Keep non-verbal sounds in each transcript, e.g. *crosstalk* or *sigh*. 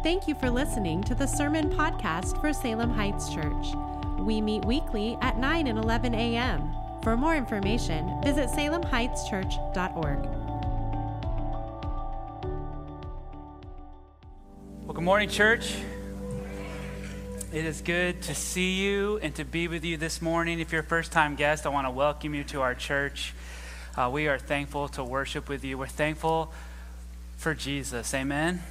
Thank you for listening to the Sermon Podcast for Salem Heights Church. We meet weekly at 9 and 11 a.m. For more information, visit salemheightschurch.org. Well, good morning, church. It is good to see you and to be with you this morning. If you're a first time guest, I want to welcome you to our church. Uh, we are thankful to worship with you. We're thankful for Jesus. Amen.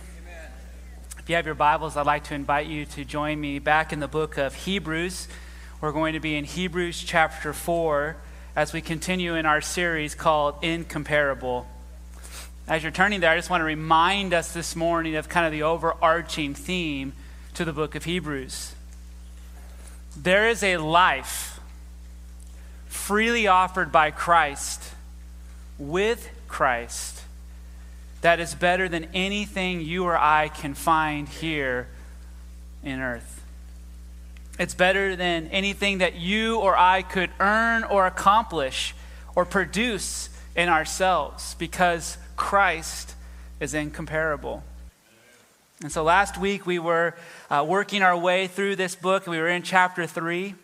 If you have your Bibles, I'd like to invite you to join me back in the book of Hebrews. We're going to be in Hebrews chapter 4 as we continue in our series called Incomparable. As you're turning there, I just want to remind us this morning of kind of the overarching theme to the book of Hebrews. There is a life freely offered by Christ with Christ that is better than anything you or I can find here in earth. It's better than anything that you or I could earn or accomplish or produce in ourselves because Christ is incomparable. And so last week we were uh, working our way through this book. And we were in chapter 3,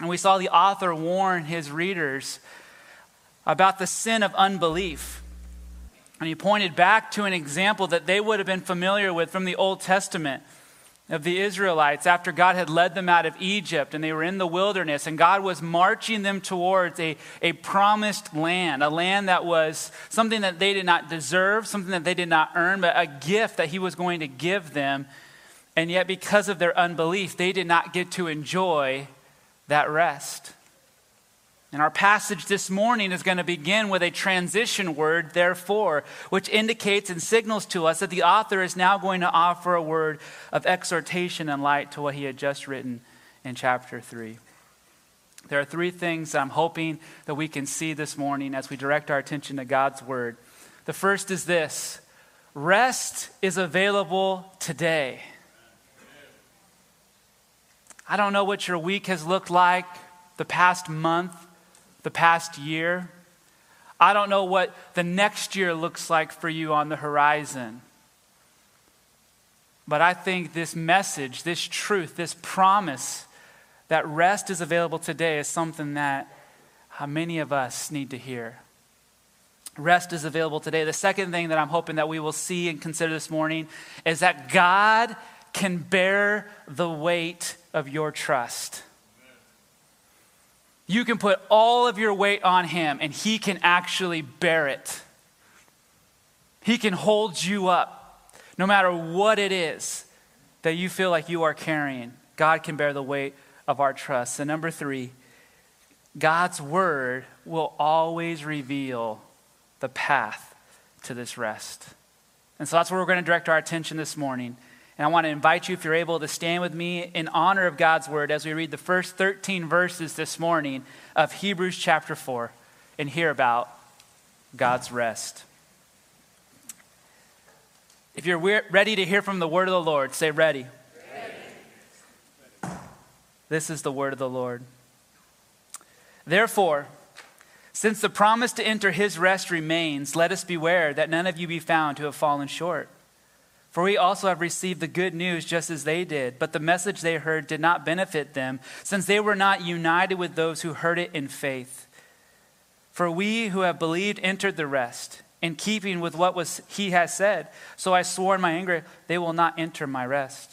and we saw the author warn his readers about the sin of unbelief. And he pointed back to an example that they would have been familiar with from the Old Testament of the Israelites after God had led them out of Egypt and they were in the wilderness and God was marching them towards a, a promised land, a land that was something that they did not deserve, something that they did not earn, but a gift that He was going to give them. And yet, because of their unbelief, they did not get to enjoy that rest. And our passage this morning is going to begin with a transition word, therefore, which indicates and signals to us that the author is now going to offer a word of exhortation and light to what he had just written in chapter 3. There are three things I'm hoping that we can see this morning as we direct our attention to God's word. The first is this rest is available today. I don't know what your week has looked like the past month the past year. I don't know what the next year looks like for you on the horizon. But I think this message, this truth, this promise that rest is available today is something that uh, many of us need to hear. Rest is available today. The second thing that I'm hoping that we will see and consider this morning is that God can bear the weight of your trust. You can put all of your weight on Him, and He can actually bear it. He can hold you up no matter what it is that you feel like you are carrying. God can bear the weight of our trust. And number three, God's word will always reveal the path to this rest. And so that's where we're going to direct our attention this morning. And I want to invite you, if you're able, to stand with me in honor of God's word as we read the first 13 verses this morning of Hebrews chapter 4 and hear about God's rest. If you're ready to hear from the word of the Lord, say ready. ready. This is the word of the Lord. Therefore, since the promise to enter his rest remains, let us beware that none of you be found to have fallen short. For we also have received the good news just as they did, but the message they heard did not benefit them, since they were not united with those who heard it in faith. For we who have believed entered the rest, in keeping with what was he has said. So I swore in my anger, they will not enter my rest,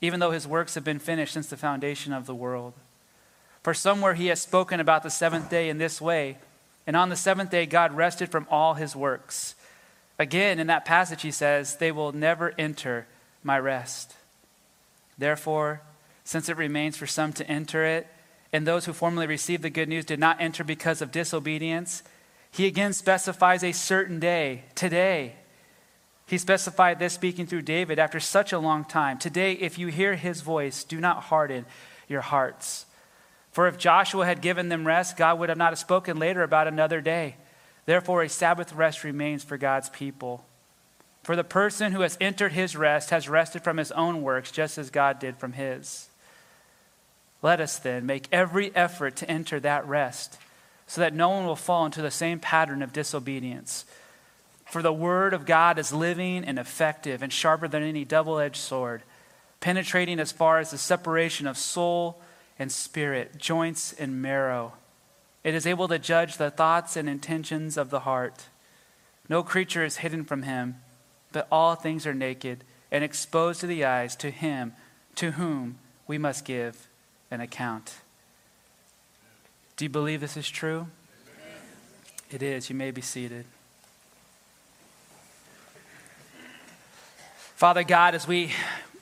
even though his works have been finished since the foundation of the world. For somewhere he has spoken about the seventh day in this way, and on the seventh day God rested from all his works. Again, in that passage, he says, They will never enter my rest. Therefore, since it remains for some to enter it, and those who formerly received the good news did not enter because of disobedience, he again specifies a certain day, today. He specified this speaking through David after such a long time. Today, if you hear his voice, do not harden your hearts. For if Joshua had given them rest, God would have not spoken later about another day. Therefore, a Sabbath rest remains for God's people. For the person who has entered his rest has rested from his own works, just as God did from his. Let us then make every effort to enter that rest, so that no one will fall into the same pattern of disobedience. For the word of God is living and effective and sharper than any double edged sword, penetrating as far as the separation of soul and spirit, joints and marrow. It is able to judge the thoughts and intentions of the heart. No creature is hidden from him, but all things are naked and exposed to the eyes to him to whom we must give an account. Do you believe this is true? It is. You may be seated. Father God, as we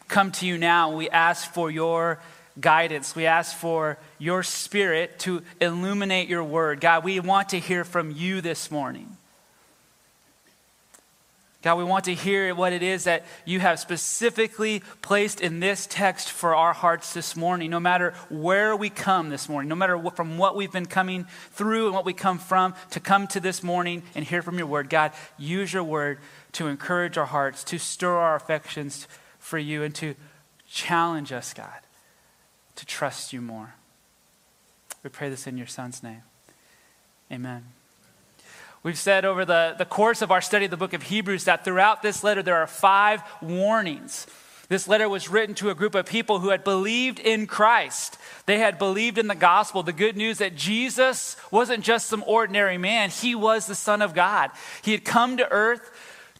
come to you now, we ask for your guidance. We ask for your spirit to illuminate your word. God, we want to hear from you this morning. God, we want to hear what it is that you have specifically placed in this text for our hearts this morning, no matter where we come this morning, no matter from what we've been coming through and what we come from, to come to this morning and hear from your word. God, use your word to encourage our hearts, to stir our affections for you, and to challenge us, God, to trust you more. We pray this in your son's name. Amen. We've said over the, the course of our study of the book of Hebrews that throughout this letter there are five warnings. This letter was written to a group of people who had believed in Christ. They had believed in the gospel, the good news that Jesus wasn't just some ordinary man, he was the Son of God. He had come to earth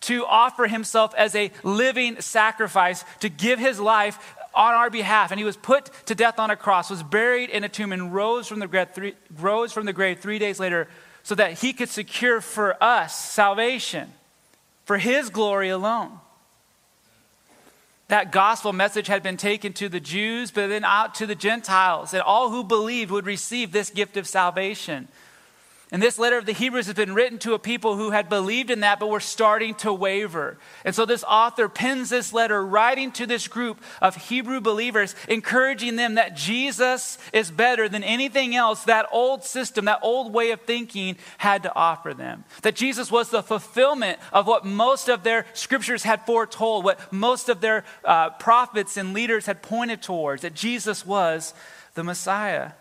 to offer himself as a living sacrifice, to give his life on our behalf. And he was put to death on a cross, was buried in a tomb, and rose from the grave three, rose from the grave three days later so that he could secure for us salvation for his glory alone. That gospel message had been taken to the Jews, but then out to the Gentiles, and all who believed would receive this gift of salvation. And this letter of the Hebrews has been written to a people who had believed in that but were starting to waver. And so this author pens this letter writing to this group of Hebrew believers, encouraging them that Jesus is better than anything else that old system, that old way of thinking had to offer them. That Jesus was the fulfillment of what most of their scriptures had foretold, what most of their uh, prophets and leaders had pointed towards, that Jesus was the Messiah.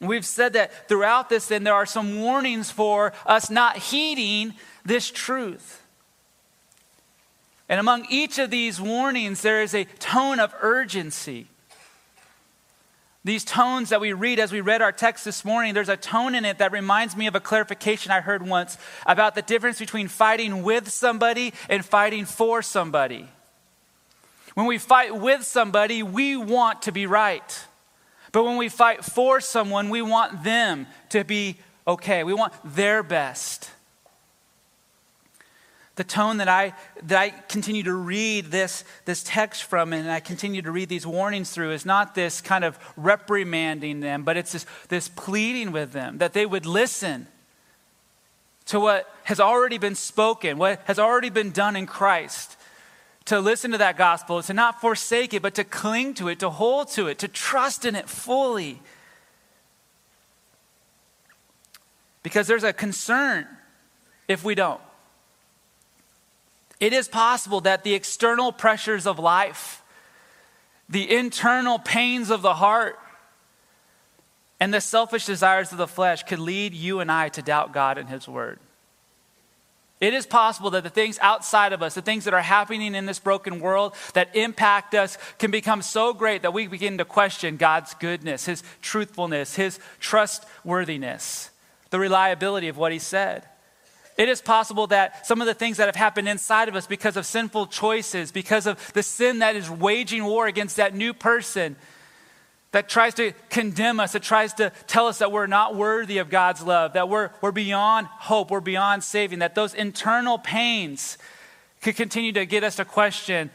We've said that throughout this, then there are some warnings for us not heeding this truth. And among each of these warnings, there is a tone of urgency. These tones that we read as we read our text this morning, there's a tone in it that reminds me of a clarification I heard once about the difference between fighting with somebody and fighting for somebody. When we fight with somebody, we want to be right. But when we fight for someone, we want them to be okay. We want their best. The tone that I, that I continue to read this, this text from and I continue to read these warnings through is not this kind of reprimanding them, but it's this, this pleading with them that they would listen to what has already been spoken, what has already been done in Christ to listen to that gospel, to not forsake it, but to cling to it, to hold to it, to trust in it fully. Because there's a concern if we don't. It is possible that the external pressures of life, the internal pains of the heart, and the selfish desires of the flesh could lead you and I to doubt God and His Word. It is possible that the things outside of us, the things that are happening in this broken world that impact us, can become so great that we begin to question God's goodness, His truthfulness, His trustworthiness, the reliability of what He said. It is possible that some of the things that have happened inside of us because of sinful choices, because of the sin that is waging war against that new person, that tries to condemn us, that tries to tell us that we're not worthy of God's love, that we're, we're beyond hope, we're beyond saving, that those internal pains could continue to get us to question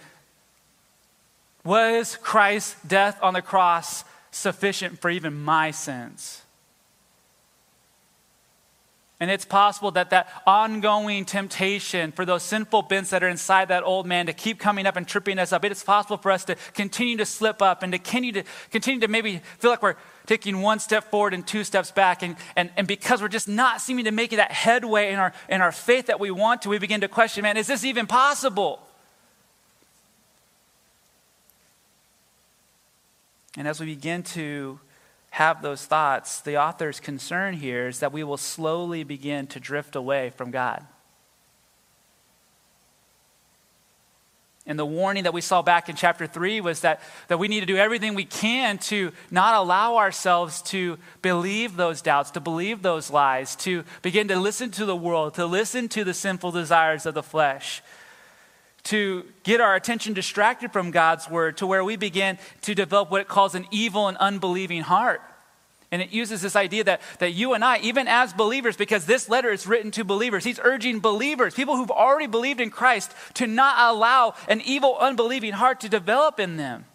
was Christ's death on the cross sufficient for even my sins? And it's possible that that ongoing temptation for those sinful bents that are inside that old man to keep coming up and tripping us up, it is possible for us to continue to slip up and to continue to, continue to maybe feel like we're taking one step forward and two steps back. And, and, and because we're just not seeming to make that headway in our, in our faith that we want to, we begin to question, man, is this even possible? And as we begin to have those thoughts, the author's concern here is that we will slowly begin to drift away from God. And the warning that we saw back in chapter 3 was that, that we need to do everything we can to not allow ourselves to believe those doubts, to believe those lies, to begin to listen to the world, to listen to the sinful desires of the flesh to get our attention distracted from God's word to where we begin to develop what it calls an evil and unbelieving heart. And it uses this idea that, that you and I, even as believers, because this letter is written to believers, he's urging believers, people who've already believed in Christ, to not allow an evil, unbelieving heart to develop in them.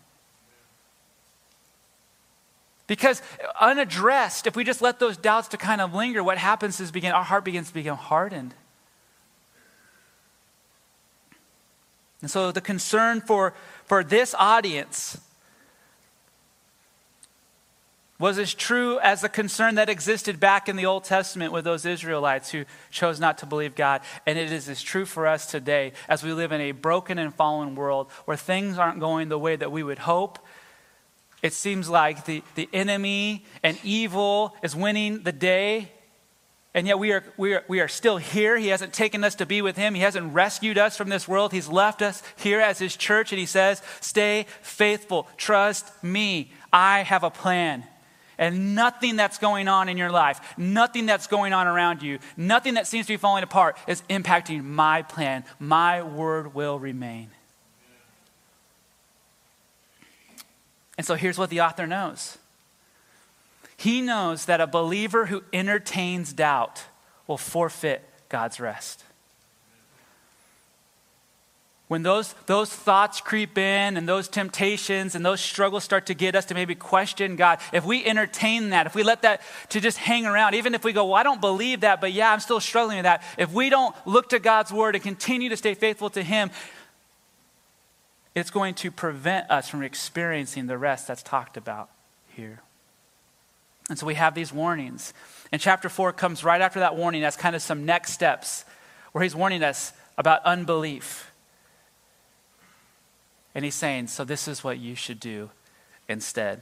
Because unaddressed, if we just let those doubts to kind of linger, what happens is begin, our heart begins to become hardened. And so the concern for, for this audience was as true as the concern that existed back in the Old Testament with those Israelites who chose not to believe God. And it is as true for us today as we live in a broken and fallen world where things aren't going the way that we would hope. It seems like the, the enemy and evil is winning the day. And yet we are, we, are, we are still here. He hasn't taken us to be with Him. He hasn't rescued us from this world. He's left us here as His church. And He says, Stay faithful. Trust me. I have a plan. And nothing that's going on in your life, nothing that's going on around you, nothing that seems to be falling apart is impacting my plan. My word will remain. And so here's what the author knows he knows that a believer who entertains doubt will forfeit God's rest when those, those thoughts creep in and those temptations and those struggles start to get us to maybe question God, if we entertain that, if we let that to just hang around, even if we go, well, I don't believe that, but yeah, I'm still struggling with that, if we don't look to God's word and continue to stay faithful to Him, it's going to prevent us from experiencing the rest that's talked about here. And so we have these warnings. And chapter 4 comes right after that warning as kind of some next steps where he's warning us about unbelief and he's saying, So this is what you should do instead.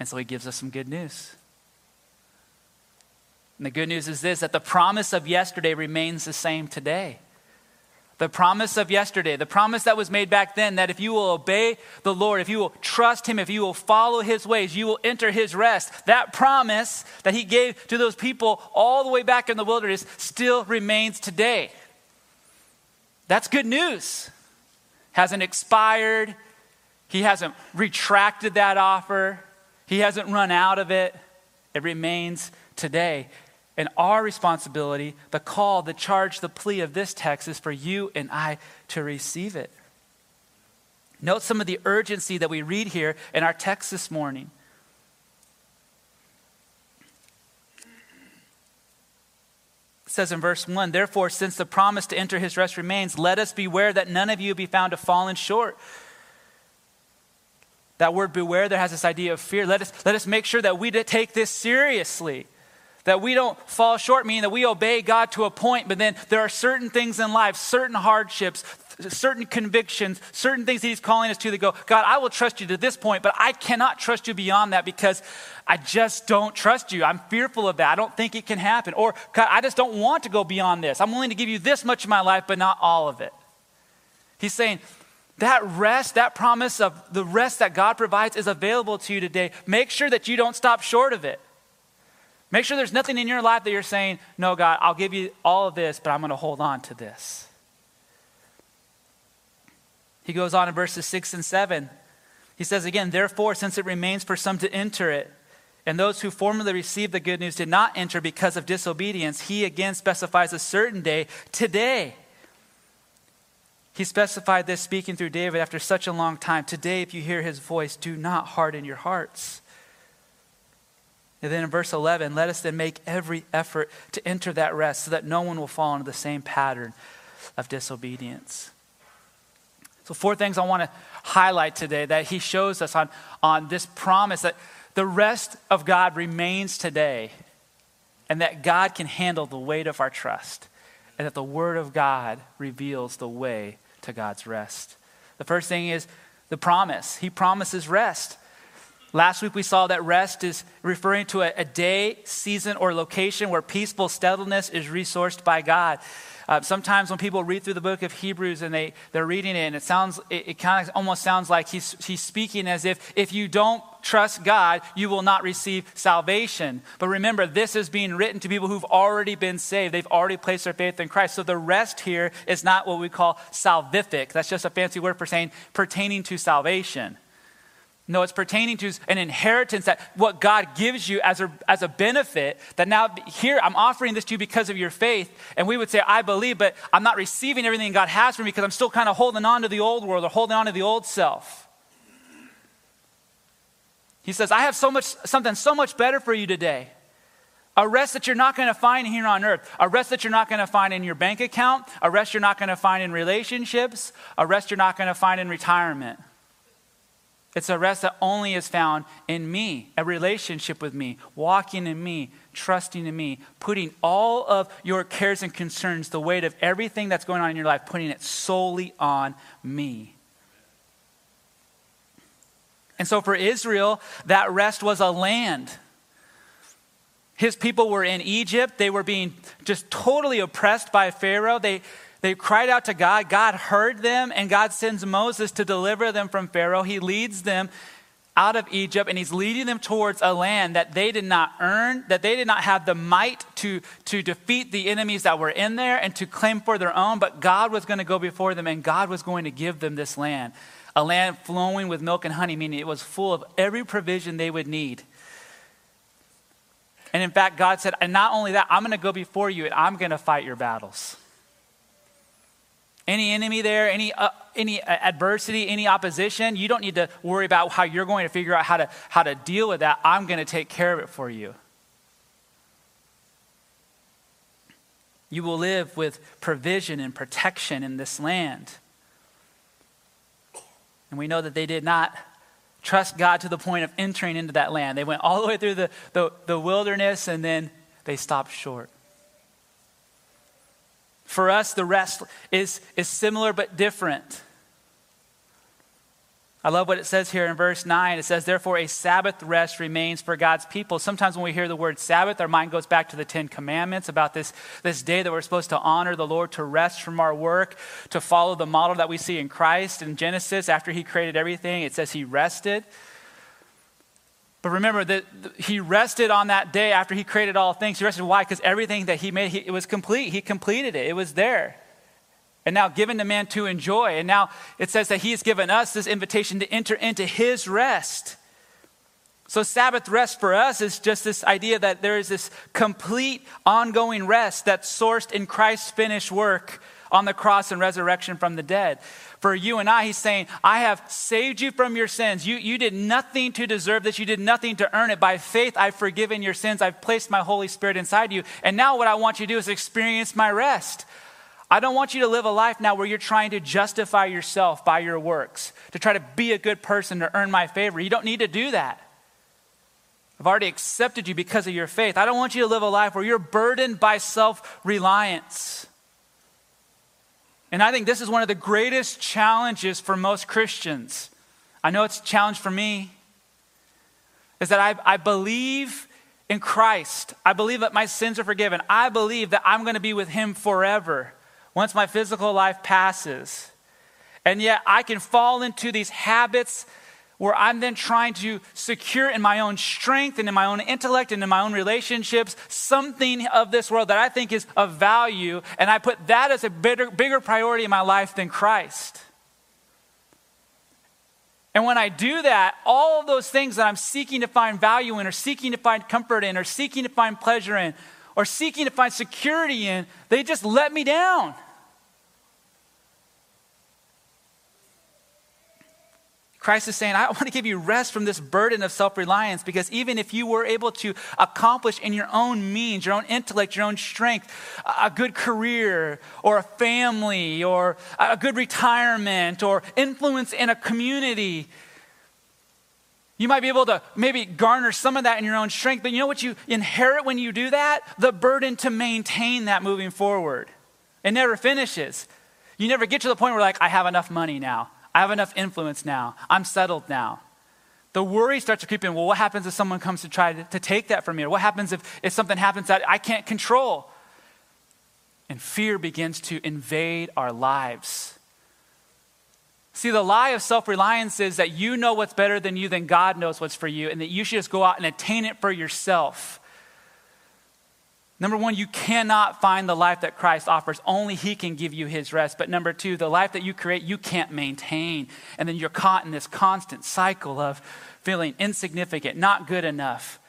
And so he gives us some good news. And the good news is this that the promise of yesterday remains the same today. The promise of yesterday, the promise that was made back then, that if you will obey the Lord, if you will trust Him, if you will follow His ways, you will enter His rest. That promise that He gave to those people all the way back in the wilderness still remains today. That's good news hasn't expired. He hasn't retracted that offer. He hasn't run out of it. It remains today. And our responsibility, the call, the charge, the plea of this text is for you and I to receive it. Note some of the urgency that we read here in our text this morning. It says in verse 1 Therefore, since the promise to enter his rest remains, let us beware that none of you be found to fallen short. That word beware there has this idea of fear. Let us, let us make sure that we take this seriously. That we don't fall short, meaning that we obey God to a point, but then there are certain things in life, certain hardships, certain convictions, certain things that He's calling us to that go, God, I will trust you to this point, but I cannot trust you beyond that because I just don't trust you. I'm fearful of that. I don't think it can happen. Or, God, I just don't want to go beyond this. I'm willing to give you this much of my life, but not all of it. He's saying, that rest, that promise of the rest that God provides is available to you today. Make sure that you don't stop short of it. Make sure there's nothing in your life that you're saying, No, God, I'll give you all of this, but I'm going to hold on to this. He goes on in verses 6 and 7. He says again, Therefore, since it remains for some to enter it, and those who formerly received the good news did not enter because of disobedience, he again specifies a certain day, today. He specified this speaking through David after such a long time. Today, if you hear his voice, do not harden your hearts. And then in verse 11, let us then make every effort to enter that rest so that no one will fall into the same pattern of disobedience. So, four things I want to highlight today that he shows us on, on this promise that the rest of God remains today, and that God can handle the weight of our trust, and that the Word of God reveals the way to God's rest. The first thing is the promise. He promises rest. Last week we saw that rest is referring to a, a day, season, or location where peaceful steadiness is resourced by God. Uh, sometimes when people read through the book of Hebrews and they, they're reading it, and it sounds, it, it kind of almost sounds like he's, he's speaking as if if you don't trust God, you will not receive salvation. But remember, this is being written to people who've already been saved. They've already placed their faith in Christ. So the rest here is not what we call salvific. That's just a fancy word for saying pertaining to salvation. No, it's pertaining to an inheritance that what God gives you as a, as a benefit. That now, here, I'm offering this to you because of your faith. And we would say, I believe, but I'm not receiving everything God has for me because I'm still kind of holding on to the old world or holding on to the old self. He says, I have so much, something so much better for you today. A rest that you're not going to find here on earth. A rest that you're not going to find in your bank account. A rest you're not going to find in relationships. A rest you're not going to find in retirement. It's a rest that only is found in me, a relationship with me, walking in me, trusting in me, putting all of your cares and concerns, the weight of everything that's going on in your life, putting it solely on me. And so for Israel, that rest was a land. His people were in Egypt. They were being just totally oppressed by Pharaoh. They, they cried out to God. God heard them, and God sends Moses to deliver them from Pharaoh. He leads them out of Egypt, and he's leading them towards a land that they did not earn, that they did not have the might to, to defeat the enemies that were in there and to claim for their own, but God was going to go before them, and God was going to give them this land. A land flowing with milk and honey, meaning it was full of every provision they would need. And in fact, God said, and not only that, I'm going to go before you and I'm going to fight your battles. Any enemy there, any, uh, any adversity, any opposition, you don't need to worry about how you're going to figure out how to, how to deal with that. I'm going to take care of it for you. You will live with provision and protection in this land. And we know that they did not trust God to the point of entering into that land. They went all the way through the, the, the wilderness and then they stopped short. For us, the rest is, is similar but different. I love what it says here in verse 9. It says, Therefore, a Sabbath rest remains for God's people. Sometimes when we hear the word Sabbath, our mind goes back to the Ten Commandments about this, this day that we're supposed to honor the Lord, to rest from our work, to follow the model that we see in Christ. In Genesis, after he created everything, it says he rested. But remember that he rested on that day after he created all things. He rested. Why? Because everything that he made, he, it was complete. He completed it, it was there. And now given to man to enjoy. And now it says that he has given us this invitation to enter into his rest. So, Sabbath rest for us is just this idea that there is this complete ongoing rest that's sourced in Christ's finished work on the cross and resurrection from the dead. For you and I, he's saying, I have saved you from your sins. You, you did nothing to deserve this. You did nothing to earn it. By faith, I've forgiven your sins. I've placed my Holy Spirit inside you. And now, what I want you to do is experience my rest. I don't want you to live a life now where you're trying to justify yourself by your works, to try to be a good person to earn my favor. You don't need to do that. I've already accepted you because of your faith. I don't want you to live a life where you're burdened by self reliance. And I think this is one of the greatest challenges for most Christians. I know it's a challenge for me, is that I, I believe in Christ. I believe that my sins are forgiven. I believe that I'm going to be with Him forever once my physical life passes. And yet I can fall into these habits where I'm then trying to secure in my own strength and in my own intellect and in my own relationships something of this world that I think is of value, and I put that as a bigger, bigger priority in my life than Christ. And when I do that, all of those things that I'm seeking to find value in, or seeking to find comfort in, or seeking to find pleasure in, or seeking to find security in, they just let me down. Christ is saying, I want to give you rest from this burden of self reliance because even if you were able to accomplish in your own means, your own intellect, your own strength, a good career or a family or a good retirement or influence in a community, you might be able to maybe garner some of that in your own strength, but you know what you inherit when you do that? The burden to maintain that moving forward. It never finishes. You never get to the point where, like, I have enough money now. I have enough influence now. I'm settled now. The worry starts to creep in. Well, what happens if someone comes to try to, to take that from me? Or what happens if, if something happens that I can't control? And fear begins to invade our lives. See, the lie of self reliance is that you know what's better than you, than God knows what's for you, and that you should just go out and attain it for yourself. Number one, you cannot find the life that Christ offers. Only He can give you His rest. But number two, the life that you create, you can't maintain. And then you're caught in this constant cycle of feeling insignificant, not good enough.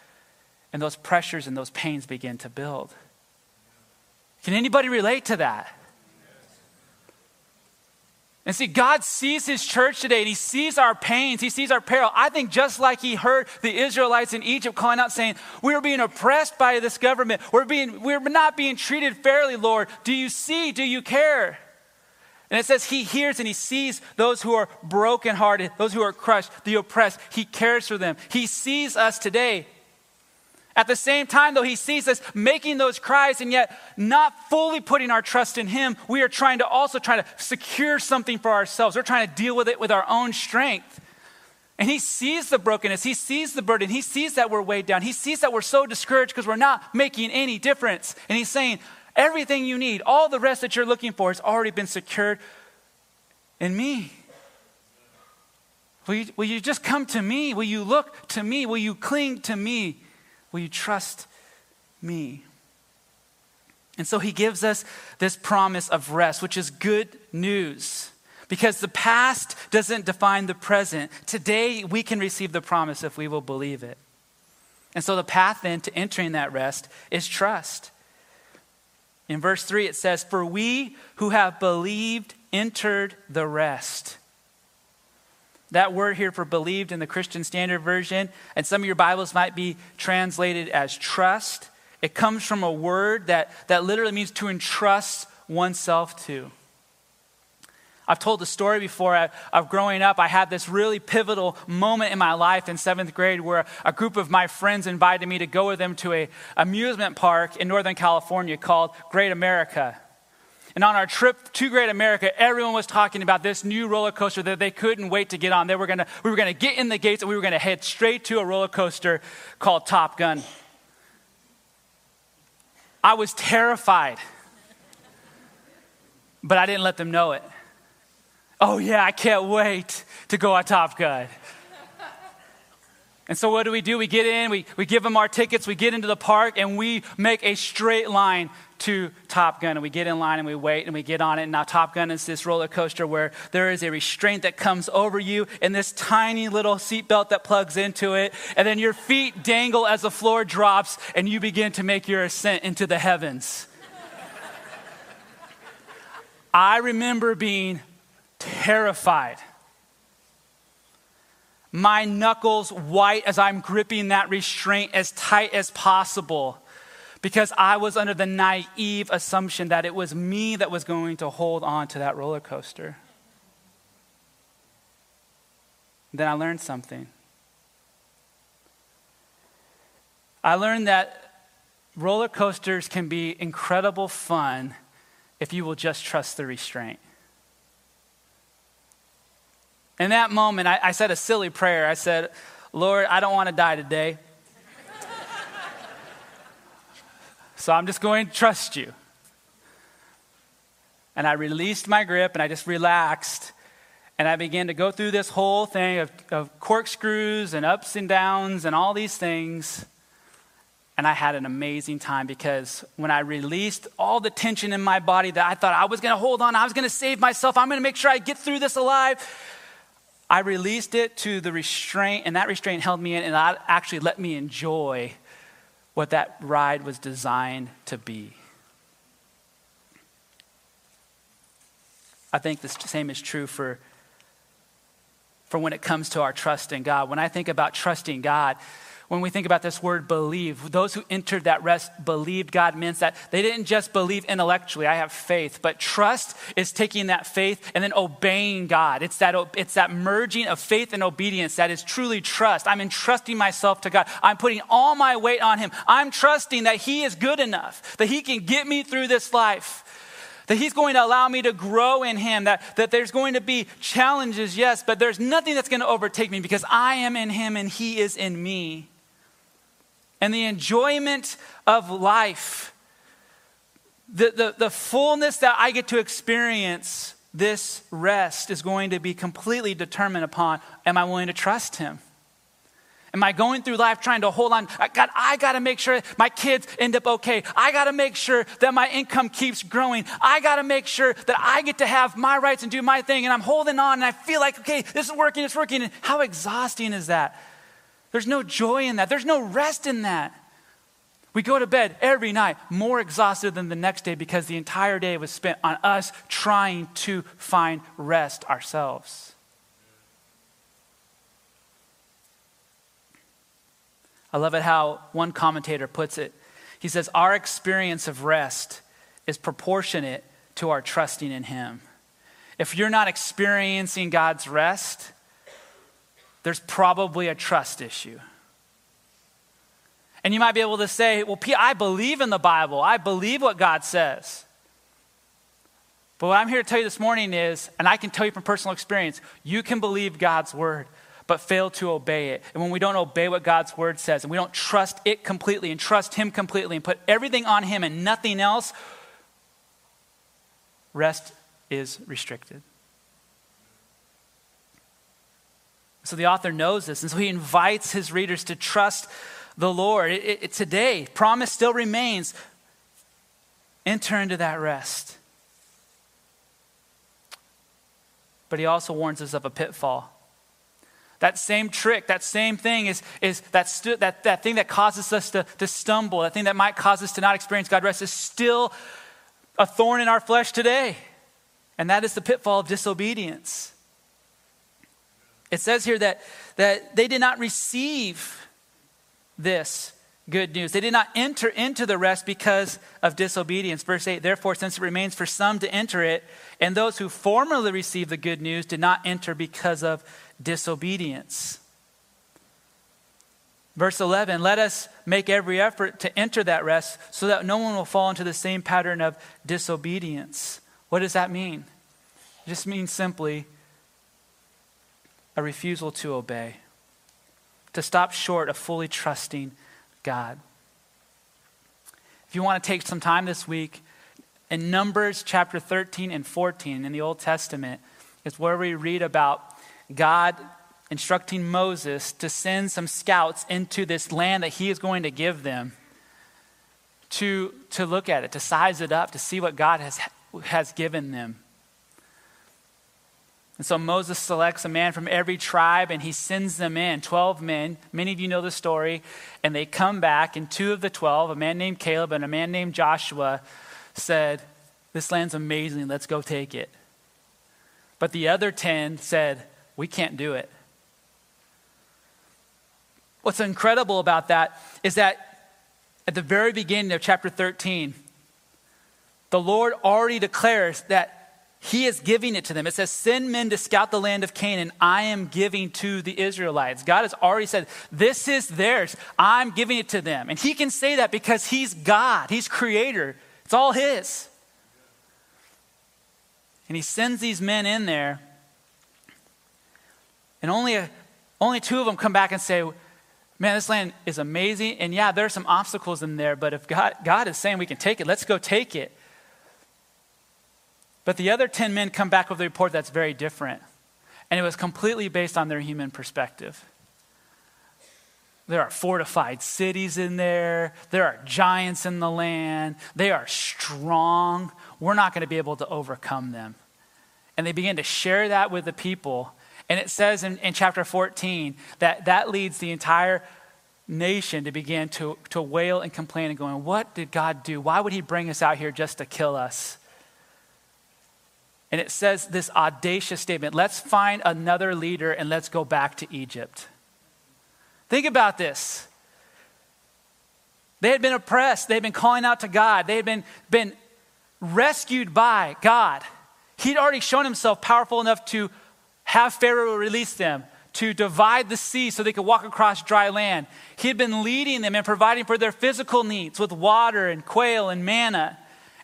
And those pressures and those pains begin to build. Can anybody relate to that? And see, God sees his church today and he sees our pains, he sees our peril. I think just like he heard the Israelites in Egypt calling out saying, We are being oppressed by this government. We're, being, we're not being treated fairly, Lord. Do you see? Do you care? And it says he hears and he sees those who are brokenhearted, those who are crushed, the oppressed. He cares for them. He sees us today. At the same time, though, he sees us making those cries and yet not fully putting our trust in him, we are trying to also try to secure something for ourselves. We're trying to deal with it with our own strength. And he sees the brokenness, he sees the burden, he sees that we're weighed down, he sees that we're so discouraged because we're not making any difference. And he's saying, everything you need, all the rest that you're looking for, has already been secured in me. Will you, will you just come to me? Will you look to me? Will you cling to me? Will you trust me? And so he gives us this promise of rest, which is good news. Because the past doesn't define the present. Today, we can receive the promise if we will believe it. And so the path then to entering that rest is trust. In verse 3, it says, For we who have believed entered the rest. That word here for believed in the Christian Standard Version, and some of your Bibles might be translated as trust. It comes from a word that, that literally means to entrust oneself to. I've told the story before of growing up. I had this really pivotal moment in my life in seventh grade where a group of my friends invited me to go with them to a amusement park in Northern California called Great America. And on our trip to Great America, everyone was talking about this new roller coaster that they couldn't wait to get on. They were gonna, we were going to get in the gates and we were going to head straight to a roller coaster called Top Gun. I was terrified, but I didn't let them know it. Oh, yeah, I can't wait to go on Top Gun. And so, what do we do? We get in, we, we give them our tickets, we get into the park, and we make a straight line to Top Gun. And we get in line and we wait and we get on it. And now, Top Gun is this roller coaster where there is a restraint that comes over you and this tiny little seatbelt that plugs into it. And then your feet dangle as the floor drops and you begin to make your ascent into the heavens. I remember being terrified my knuckles white as I'm gripping that restraint as tight as possible because I was under the naive assumption that it was me that was going to hold on to that roller coaster. Then I learned something. I learned that roller coasters can be incredible fun if you will just trust the restraint. In that moment, I, I said a silly prayer. I said, Lord, I don't want to die today. So I'm just going to trust you. And I released my grip and I just relaxed. And I began to go through this whole thing of, of corkscrews and ups and downs and all these things. And I had an amazing time because when I released all the tension in my body that I thought I was going to hold on, I was going to save myself, I'm going to make sure I get through this alive, I released it to the restraint, and that restraint held me in, and that actually let me enjoy what that ride was designed to be. I think the same is true for, for when it comes to our trust in God. When I think about trusting God, when we think about this word believe, those who entered that rest believed God means that they didn't just believe intellectually, I have faith, but trust is taking that faith and then obeying God. It's that, it's that merging of faith and obedience that is truly trust. I'm entrusting myself to God. I'm putting all my weight on Him. I'm trusting that He is good enough, that He can get me through this life. That He's going to allow me to grow in Him, that, that there's going to be challenges, yes, but there's nothing that's going to overtake me because I am in Him and He is in me. And the enjoyment of life, the, the, the fullness that I get to experience, this rest is going to be completely determined upon am I willing to trust Him? Am I going through life trying to hold on? God, I got to make sure my kids end up okay. I got to make sure that my income keeps growing. I got to make sure that I get to have my rights and do my thing. And I'm holding on and I feel like, okay, this is working, it's working. And how exhausting is that? There's no joy in that, there's no rest in that. We go to bed every night more exhausted than the next day because the entire day was spent on us trying to find rest ourselves. I love it how one commentator puts it. He says, Our experience of rest is proportionate to our trusting in Him. If you're not experiencing God's rest, there's probably a trust issue. And you might be able to say, Well, P, I believe in the Bible, I believe what God says. But what I'm here to tell you this morning is, and I can tell you from personal experience, you can believe God's word but fail to obey it. And when we don't obey what God's word says and we don't trust it completely and trust Him completely and put everything on Him and nothing else, rest is restricted. So the author knows this, and so he invites his readers to trust the Lord. It, it, today, promise still remains. Enter into that rest. But he also warns us of a pitfall. That same trick, that same thing is, is that, stu- that, that thing that causes us to, to stumble, that thing that might cause us to not experience God rest is still a thorn in our flesh today. And that is the pitfall of disobedience. It says here that, that they did not receive this good news. They did not enter into the rest because of disobedience. Verse 8 Therefore, since it remains for some to enter it, and those who formerly received the good news did not enter because of disobedience. Verse 11, let us make every effort to enter that rest so that no one will fall into the same pattern of disobedience. What does that mean? It just means simply refusal to obey, to stop short of fully trusting God. If you want to take some time this week, in Numbers chapter 13 and 14 in the Old Testament is where we read about God instructing Moses to send some scouts into this land that he is going to give them to, to look at it, to size it up, to see what God has, has given them. And so Moses selects a man from every tribe and he sends them in, 12 men. Many of you know the story. And they come back, and two of the 12, a man named Caleb and a man named Joshua, said, This land's amazing, let's go take it. But the other 10 said, we can't do it. What's incredible about that is that at the very beginning of chapter 13, the Lord already declares that He is giving it to them. It says, Send men to scout the land of Canaan, I am giving to the Israelites. God has already said, This is theirs. I'm giving it to them. And He can say that because He's God, He's creator. It's all His. And He sends these men in there and only, a, only two of them come back and say, Man, this land is amazing. And yeah, there are some obstacles in there, but if God, God is saying we can take it, let's go take it. But the other 10 men come back with a report that's very different. And it was completely based on their human perspective. There are fortified cities in there. There are giants in the land. They are strong. We're not going to be able to overcome them. And they begin to share that with the people. And it says in, in chapter 14 that that leads the entire nation to begin to, to wail and complain and going, What did God do? Why would He bring us out here just to kill us? And it says this audacious statement let's find another leader and let's go back to Egypt. Think about this. They had been oppressed, they had been calling out to God, they had been, been rescued by God. He'd already shown himself powerful enough to have Pharaoh release them, to divide the sea so they could walk across dry land. He had been leading them and providing for their physical needs with water and quail and manna.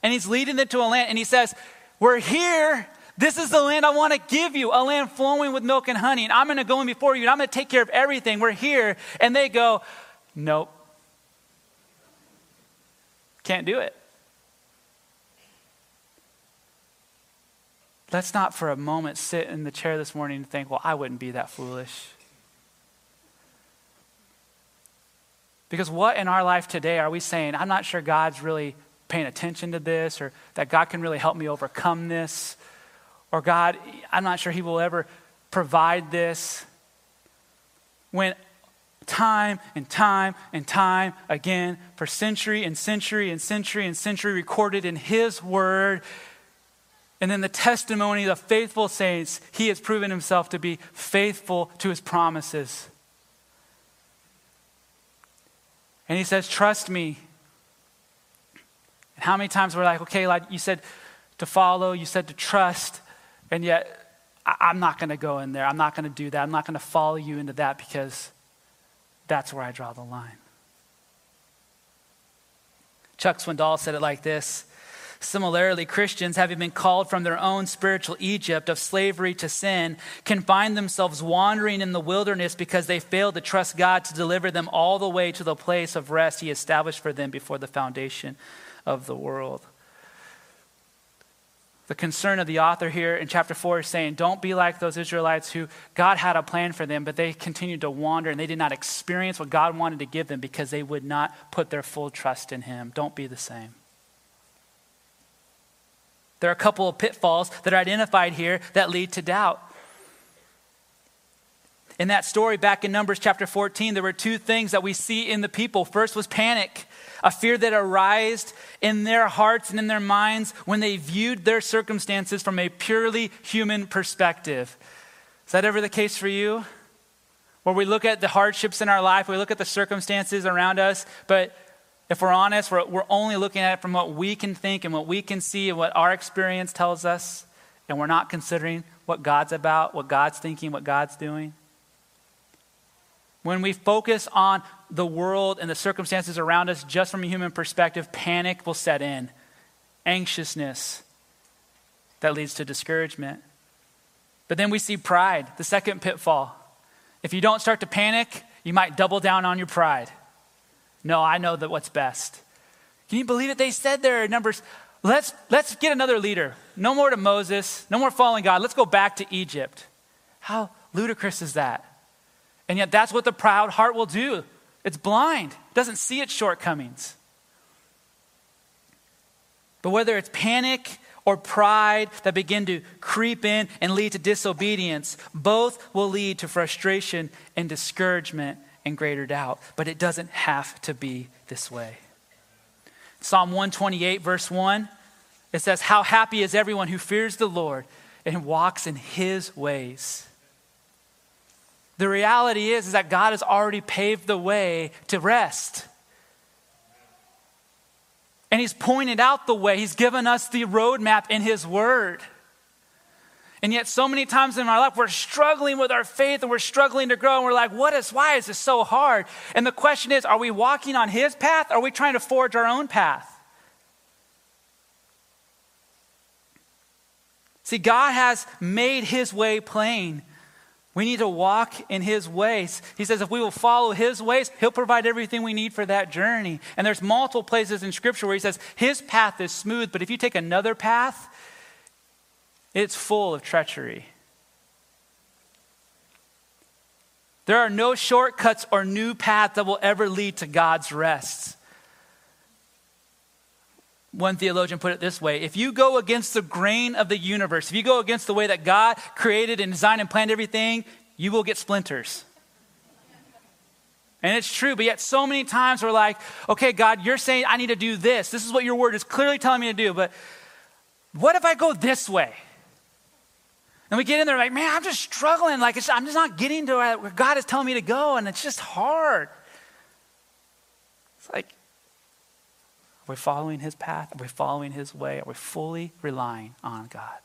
And he's leading them to a land, and he says, We're here. This is the land I want to give you, a land flowing with milk and honey. And I'm going to go in before you, and I'm going to take care of everything. We're here. And they go, Nope. Can't do it. Let's not for a moment sit in the chair this morning and think, well, I wouldn't be that foolish. Because what in our life today are we saying, I'm not sure God's really paying attention to this, or that God can really help me overcome this, or God, I'm not sure He will ever provide this. When time and time and time again, for century and century and century and century, recorded in His Word, and then the testimony of the faithful saints, He has proven Himself to be faithful to His promises. And he says, Trust me. And how many times we're like, okay, like you said to follow, you said to trust, and yet I- am not going to go in there. I'm not going to do that. I'm not going to follow you into that because that's where I draw the line. Chuck Swindoll said it like this Similarly, Christians, having been called from their own spiritual Egypt of slavery to sin, can find themselves wandering in the wilderness because they failed to trust God to deliver them all the way to the place of rest He established for them before the foundation of the world. The concern of the author here in chapter 4 is saying, Don't be like those Israelites who God had a plan for them, but they continued to wander and they did not experience what God wanted to give them because they would not put their full trust in Him. Don't be the same. There are a couple of pitfalls that are identified here that lead to doubt. In that story back in Numbers chapter 14, there were two things that we see in the people. First was panic, a fear that arose in their hearts and in their minds when they viewed their circumstances from a purely human perspective. Is that ever the case for you? Where we look at the hardships in our life, we look at the circumstances around us, but if we're honest, we're, we're only looking at it from what we can think and what we can see and what our experience tells us, and we're not considering what God's about, what God's thinking, what God's doing. When we focus on the world and the circumstances around us just from a human perspective, panic will set in, anxiousness that leads to discouragement. But then we see pride, the second pitfall. If you don't start to panic, you might double down on your pride. No, I know that what's best. Can you believe it? They said there Numbers, let's, let's get another leader. No more to Moses, no more following God. Let's go back to Egypt. How ludicrous is that? And yet, that's what the proud heart will do. It's blind, doesn't see its shortcomings. But whether it's panic or pride that begin to creep in and lead to disobedience, both will lead to frustration and discouragement and greater doubt. But it doesn't have to be this way. Psalm 128, verse 1, it says, How happy is everyone who fears the Lord and walks in his ways. The reality is, is that God has already paved the way to rest. And He's pointed out the way. He's given us the roadmap in His Word. And yet, so many times in our life, we're struggling with our faith and we're struggling to grow. And we're like, what is, why is this so hard? And the question is, are we walking on His path? Or are we trying to forge our own path? See, God has made His way plain. We need to walk in His ways. He says if we will follow His ways, He'll provide everything we need for that journey. And there's multiple places in Scripture where He says His path is smooth, but if you take another path, it's full of treachery. There are no shortcuts or new path that will ever lead to God's rest. One theologian put it this way if you go against the grain of the universe, if you go against the way that God created and designed and planned everything, you will get splinters. And it's true, but yet so many times we're like, okay, God, you're saying I need to do this. This is what your word is clearly telling me to do, but what if I go this way? And we get in there like, man, I'm just struggling. Like, I'm just not getting to where God is telling me to go, and it's just hard. It's like, are we following His path? Are we following His way? Are we fully relying on God?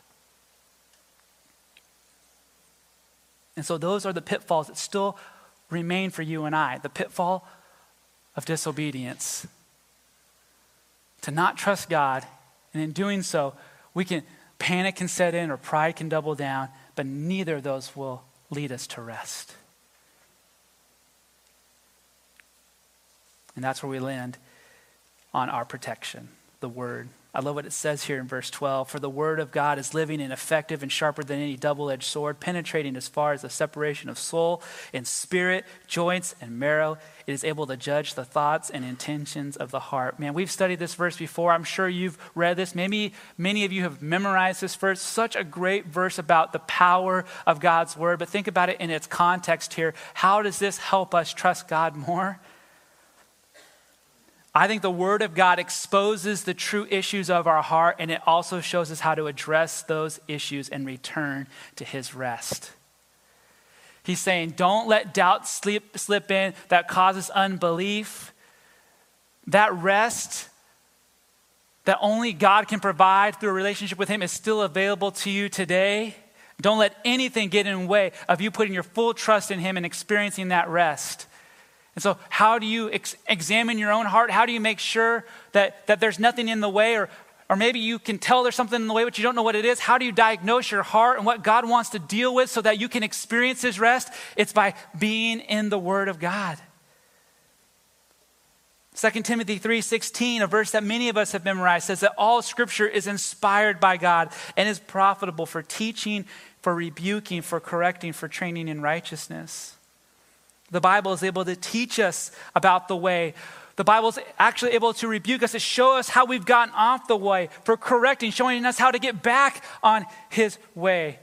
And so, those are the pitfalls that still remain for you and I the pitfall of disobedience. To not trust God And in doing so, we can panic can set in or pride can double down, but neither of those will lead us to rest. And that's where we land on our protection, the word. I love what it says here in verse 12. For the word of God is living and effective and sharper than any double edged sword, penetrating as far as the separation of soul and spirit, joints and marrow. It is able to judge the thoughts and intentions of the heart. Man, we've studied this verse before. I'm sure you've read this. Maybe many of you have memorized this verse. Such a great verse about the power of God's word. But think about it in its context here. How does this help us trust God more? I think the Word of God exposes the true issues of our heart, and it also shows us how to address those issues and return to His rest. He's saying, don't let doubt slip, slip in that causes unbelief. That rest that only God can provide through a relationship with Him is still available to you today. Don't let anything get in the way of you putting your full trust in Him and experiencing that rest. And so, how do you ex- examine your own heart? How do you make sure that, that there's nothing in the way? Or, or maybe you can tell there's something in the way, but you don't know what it is. How do you diagnose your heart and what God wants to deal with so that you can experience His rest? It's by being in the Word of God. 2 Timothy 3:16, a verse that many of us have memorized, says that all scripture is inspired by God and is profitable for teaching, for rebuking, for correcting, for training in righteousness. The Bible is able to teach us about the way. The Bible is actually able to rebuke us, to show us how we've gotten off the way, for correcting, showing us how to get back on His way,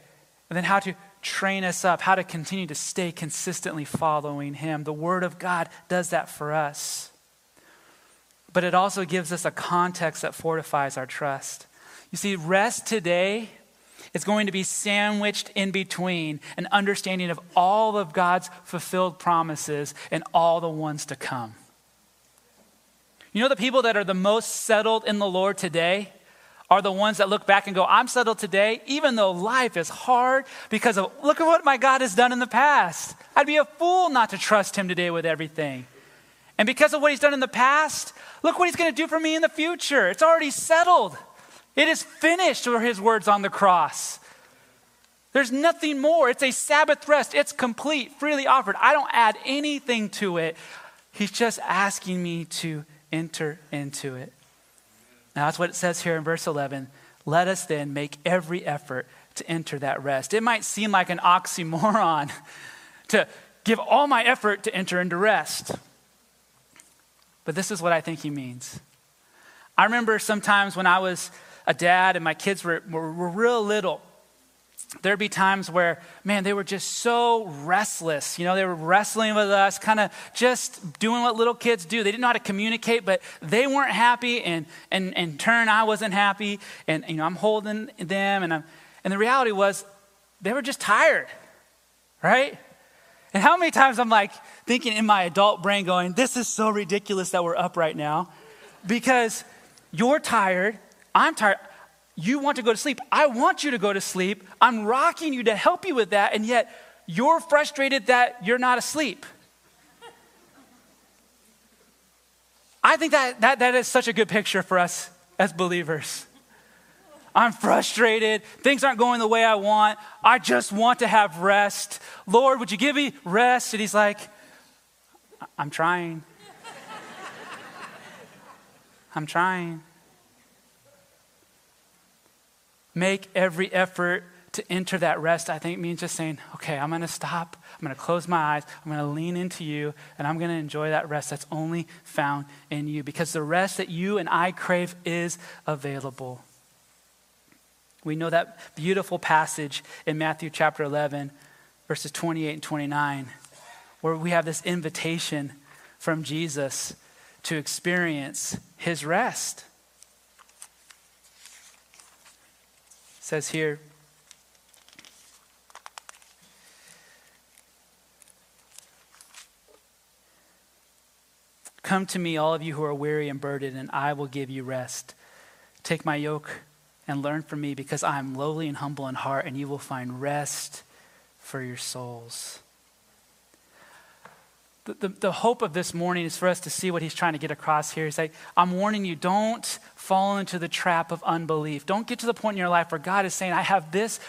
and then how to train us up, how to continue to stay consistently following Him. The Word of God does that for us. But it also gives us a context that fortifies our trust. You see, rest today is going to be sandwiched in between an understanding of all of God's fulfilled promises and all the ones to come. You know, the people that are the most settled in the Lord today are the ones that look back and go, I'm settled today, even though life is hard because of look at what my God has done in the past. I'd be a fool not to trust Him today with everything. And because of what He's done in the past, look what He's going to do for me in the future. It's already settled. It is finished, were his words on the cross. There's nothing more. It's a Sabbath rest. It's complete, freely offered. I don't add anything to it. He's just asking me to enter into it. Now, that's what it says here in verse 11. Let us then make every effort to enter that rest. It might seem like an oxymoron *laughs* to give all my effort to enter into rest. But this is what I think he means. I remember sometimes when I was a dad and my kids were, were, were real little, there'd be times where, man, they were just so restless. You know, they were wrestling with us, kind of just doing what little kids do. They didn't know how to communicate, but they weren't happy, and, and, and in turn, I wasn't happy. And, you know, I'm holding them, and, I'm, and the reality was, they were just tired, right? And how many times I'm like thinking in my adult brain, going, this is so ridiculous that we're up right now because you're tired I'm tired. You want to go to sleep. I want you to go to sleep. I'm rocking you to help you with that, and yet you're frustrated that you're not asleep. I think that, that, that is such a good picture for us as believers. I'm frustrated. Things aren't going the way I want. I just want to have rest. Lord, would you give me rest? And he's like, I'm trying. I'm trying. Make every effort to enter that rest, I think means just saying, okay, I'm going to stop. I'm going to close my eyes. I'm going to lean into you, and I'm going to enjoy that rest that's only found in you because the rest that you and I crave is available. We know that beautiful passage in Matthew chapter 11, verses 28 and 29, where we have this invitation from Jesus to experience his rest. Says here, Come to me, all of you who are weary and burdened, and I will give you rest. Take my yoke and learn from me, because I am lowly and humble in heart, and you will find rest for your souls. The, the, hope of this morning is for us to see what he's trying to get across here. He's like, I'm warning you, don't fall into the trap of unbelief. Don't get to the point in your life where God is saying, I have this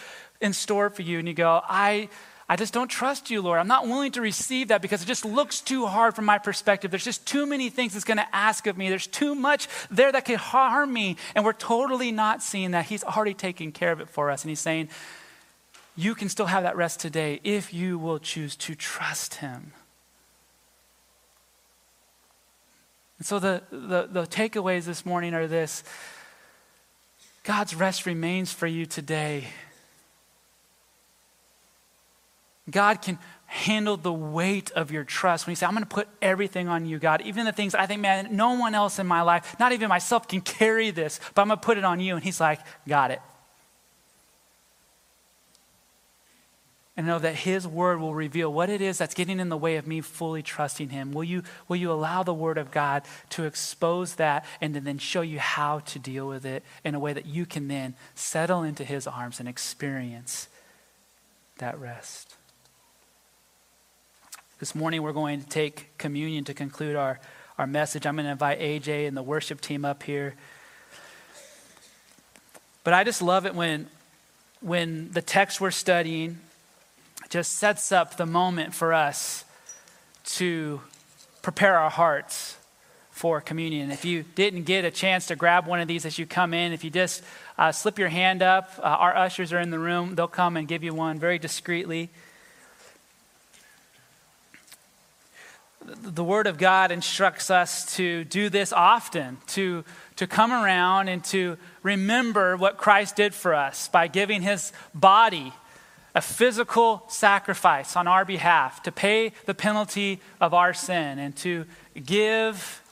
in store for you. And you go, I, I just don't trust you, Lord. I'm not willing to receive that because it just looks too hard from my perspective. There's just too many things it's going to ask of me. There's too much there that could harm me. And we're totally not seeing that. He's already taken care of it for us. And he's saying, you can still have that rest today if you will choose to trust him. And so the, the, the takeaways this morning are this God's rest remains for you today. God can handle the weight of your trust when you say, I'm going to put everything on you, God. Even the things I think, man, no one else in my life, not even myself, can carry this, but I'm going to put it on you. And He's like, Got it. And know that His Word will reveal what it is that's getting in the way of me fully trusting Him. Will you, will you allow the Word of God to expose that and then show you how to deal with it in a way that you can then settle into His arms and experience that rest? This morning, we're going to take communion to conclude our, our message. I'm going to invite AJ and the worship team up here. But I just love it when, when the text we're studying just sets up the moment for us to prepare our hearts for communion. If you didn't get a chance to grab one of these as you come in, if you just uh, slip your hand up, uh, our ushers are in the room. They'll come and give you one very discreetly. The Word of God instructs us to do this often, to, to come around and to remember what Christ did for us by giving His body a physical sacrifice on our behalf to pay the penalty of our sin and to give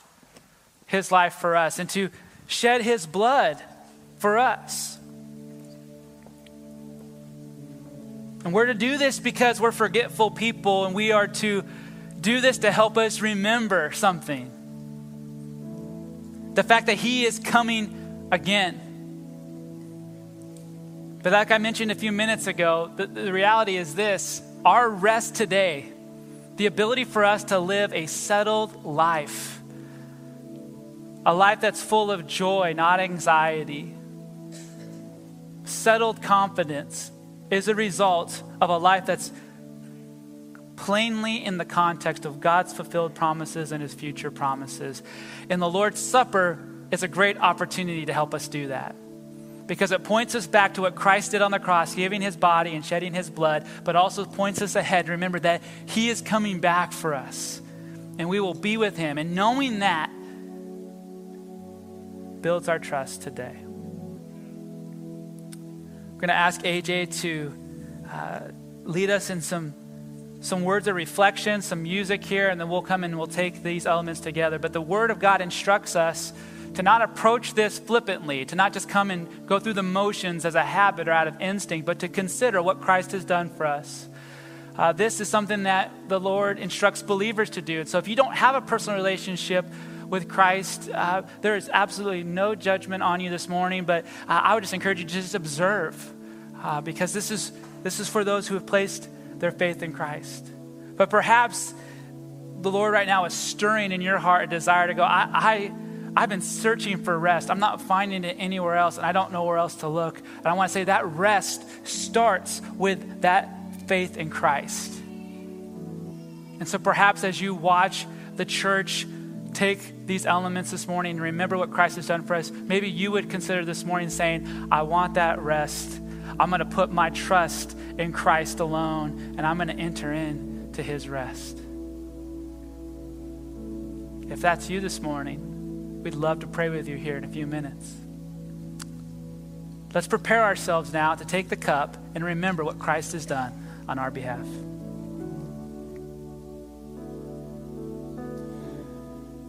his life for us and to shed his blood for us. And we're to do this because we're forgetful people and we are to do this to help us remember something. The fact that he is coming again. But like I mentioned a few minutes ago, the, the reality is this our rest today, the ability for us to live a settled life, a life that's full of joy, not anxiety, settled confidence, is a result of a life that's plainly in the context of God's fulfilled promises and his future promises. And the Lord's Supper is a great opportunity to help us do that because it points us back to what Christ did on the cross, giving his body and shedding his blood, but also points us ahead. Remember that he is coming back for us and we will be with him. And knowing that builds our trust today. We're going to ask AJ to uh, lead us in some some words of reflection, some music here, and then we'll come and we'll take these elements together. But the Word of God instructs us to not approach this flippantly, to not just come and go through the motions as a habit or out of instinct, but to consider what Christ has done for us. Uh, this is something that the Lord instructs believers to do. So if you don't have a personal relationship with Christ, uh, there is absolutely no judgment on you this morning, but uh, I would just encourage you to just observe uh, because this is, this is for those who have placed their faith in Christ. But perhaps the Lord right now is stirring in your heart a desire to go, I, I I've been searching for rest. I'm not finding it anywhere else, and I don't know where else to look. And I want to say that rest starts with that faith in Christ. And so perhaps as you watch the church take these elements this morning and remember what Christ has done for us, maybe you would consider this morning saying, I want that rest. I'm going to put my trust in Christ alone, and I'm going to enter into his rest. If that's you this morning, We'd love to pray with you here in a few minutes. Let's prepare ourselves now to take the cup and remember what Christ has done on our behalf.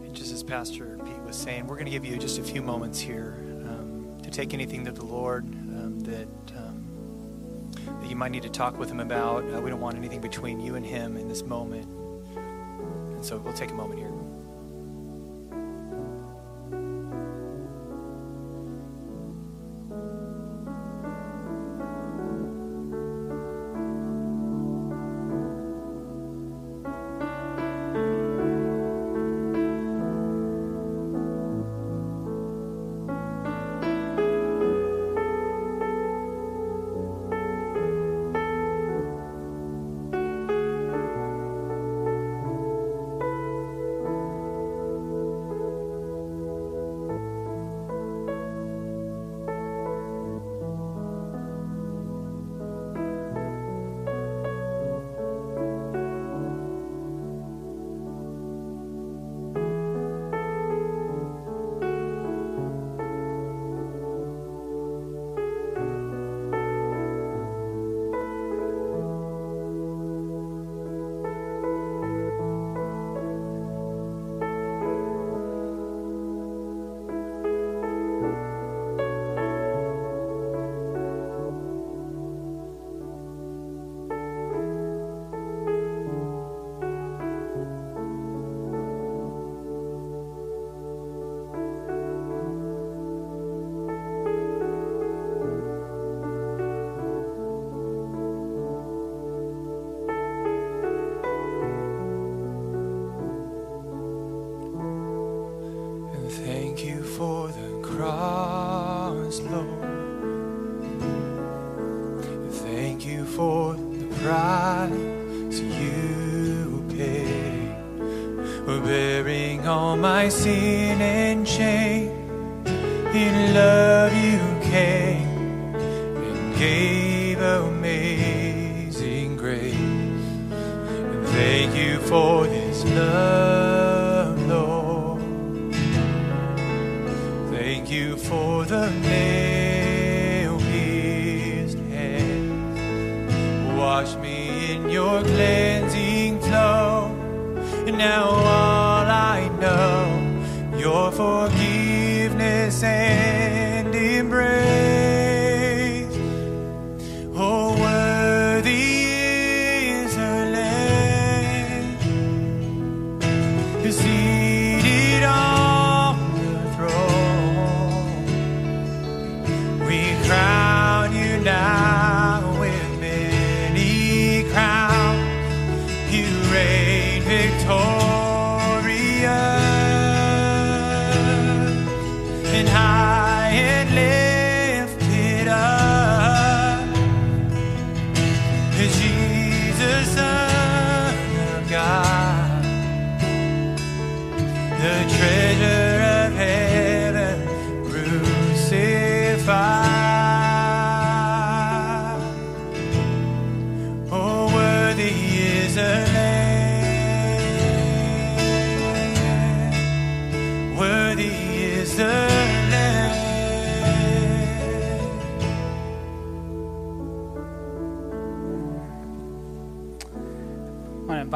And just as Pastor Pete was saying, we're going to give you just a few moments here um, to take anything to the Lord um, that, um, that you might need to talk with Him about. Uh, we don't want anything between you and Him in this moment. And so we'll take a moment here.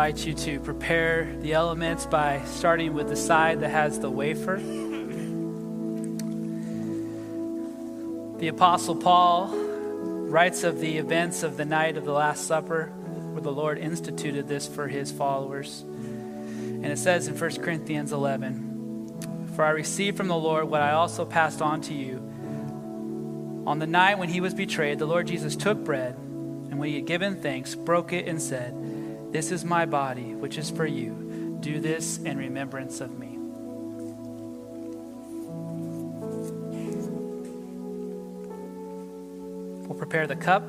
Invite you to prepare the elements by starting with the side that has the wafer. The Apostle Paul writes of the events of the night of the Last Supper, where the Lord instituted this for his followers. And it says in 1 Corinthians 11 For I received from the Lord what I also passed on to you. On the night when he was betrayed, the Lord Jesus took bread, and when he had given thanks, broke it and said, This is my body, which is for you. Do this in remembrance of me. We'll prepare the cup.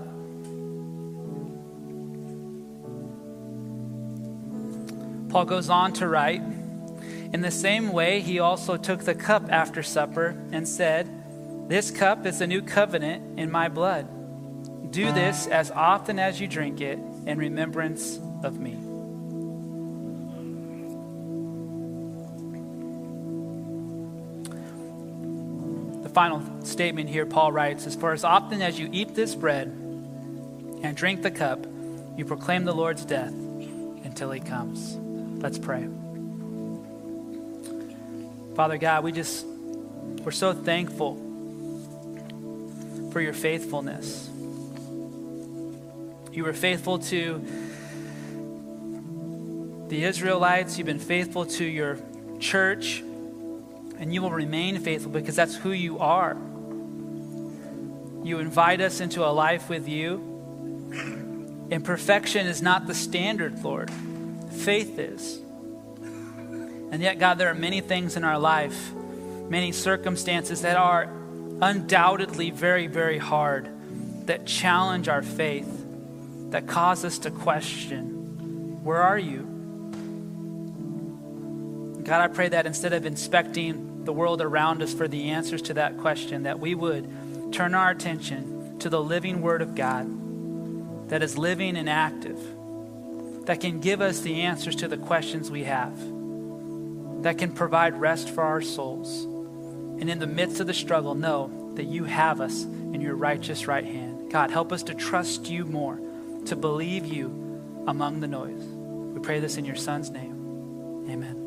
Paul goes on to write In the same way, he also took the cup after supper and said, This cup is the new covenant in my blood. Do this as often as you drink it in remembrance of me. The final statement here, Paul writes, is For as often as you eat this bread and drink the cup, you proclaim the Lord's death until he comes. Let's pray. Father God, we just, we're so thankful for your faithfulness. You were faithful to the Israelites, you've been faithful to your church, and you will remain faithful because that's who you are. You invite us into a life with you. And perfection is not the standard, Lord. Faith is. And yet, God, there are many things in our life, many circumstances that are undoubtedly very, very hard, that challenge our faith, that cause us to question where are you? God, I pray that instead of inspecting the world around us for the answers to that question, that we would turn our attention to the living Word of God that is living and active, that can give us the answers to the questions we have, that can provide rest for our souls. And in the midst of the struggle, know that you have us in your righteous right hand. God, help us to trust you more, to believe you among the noise. We pray this in your Son's name. Amen.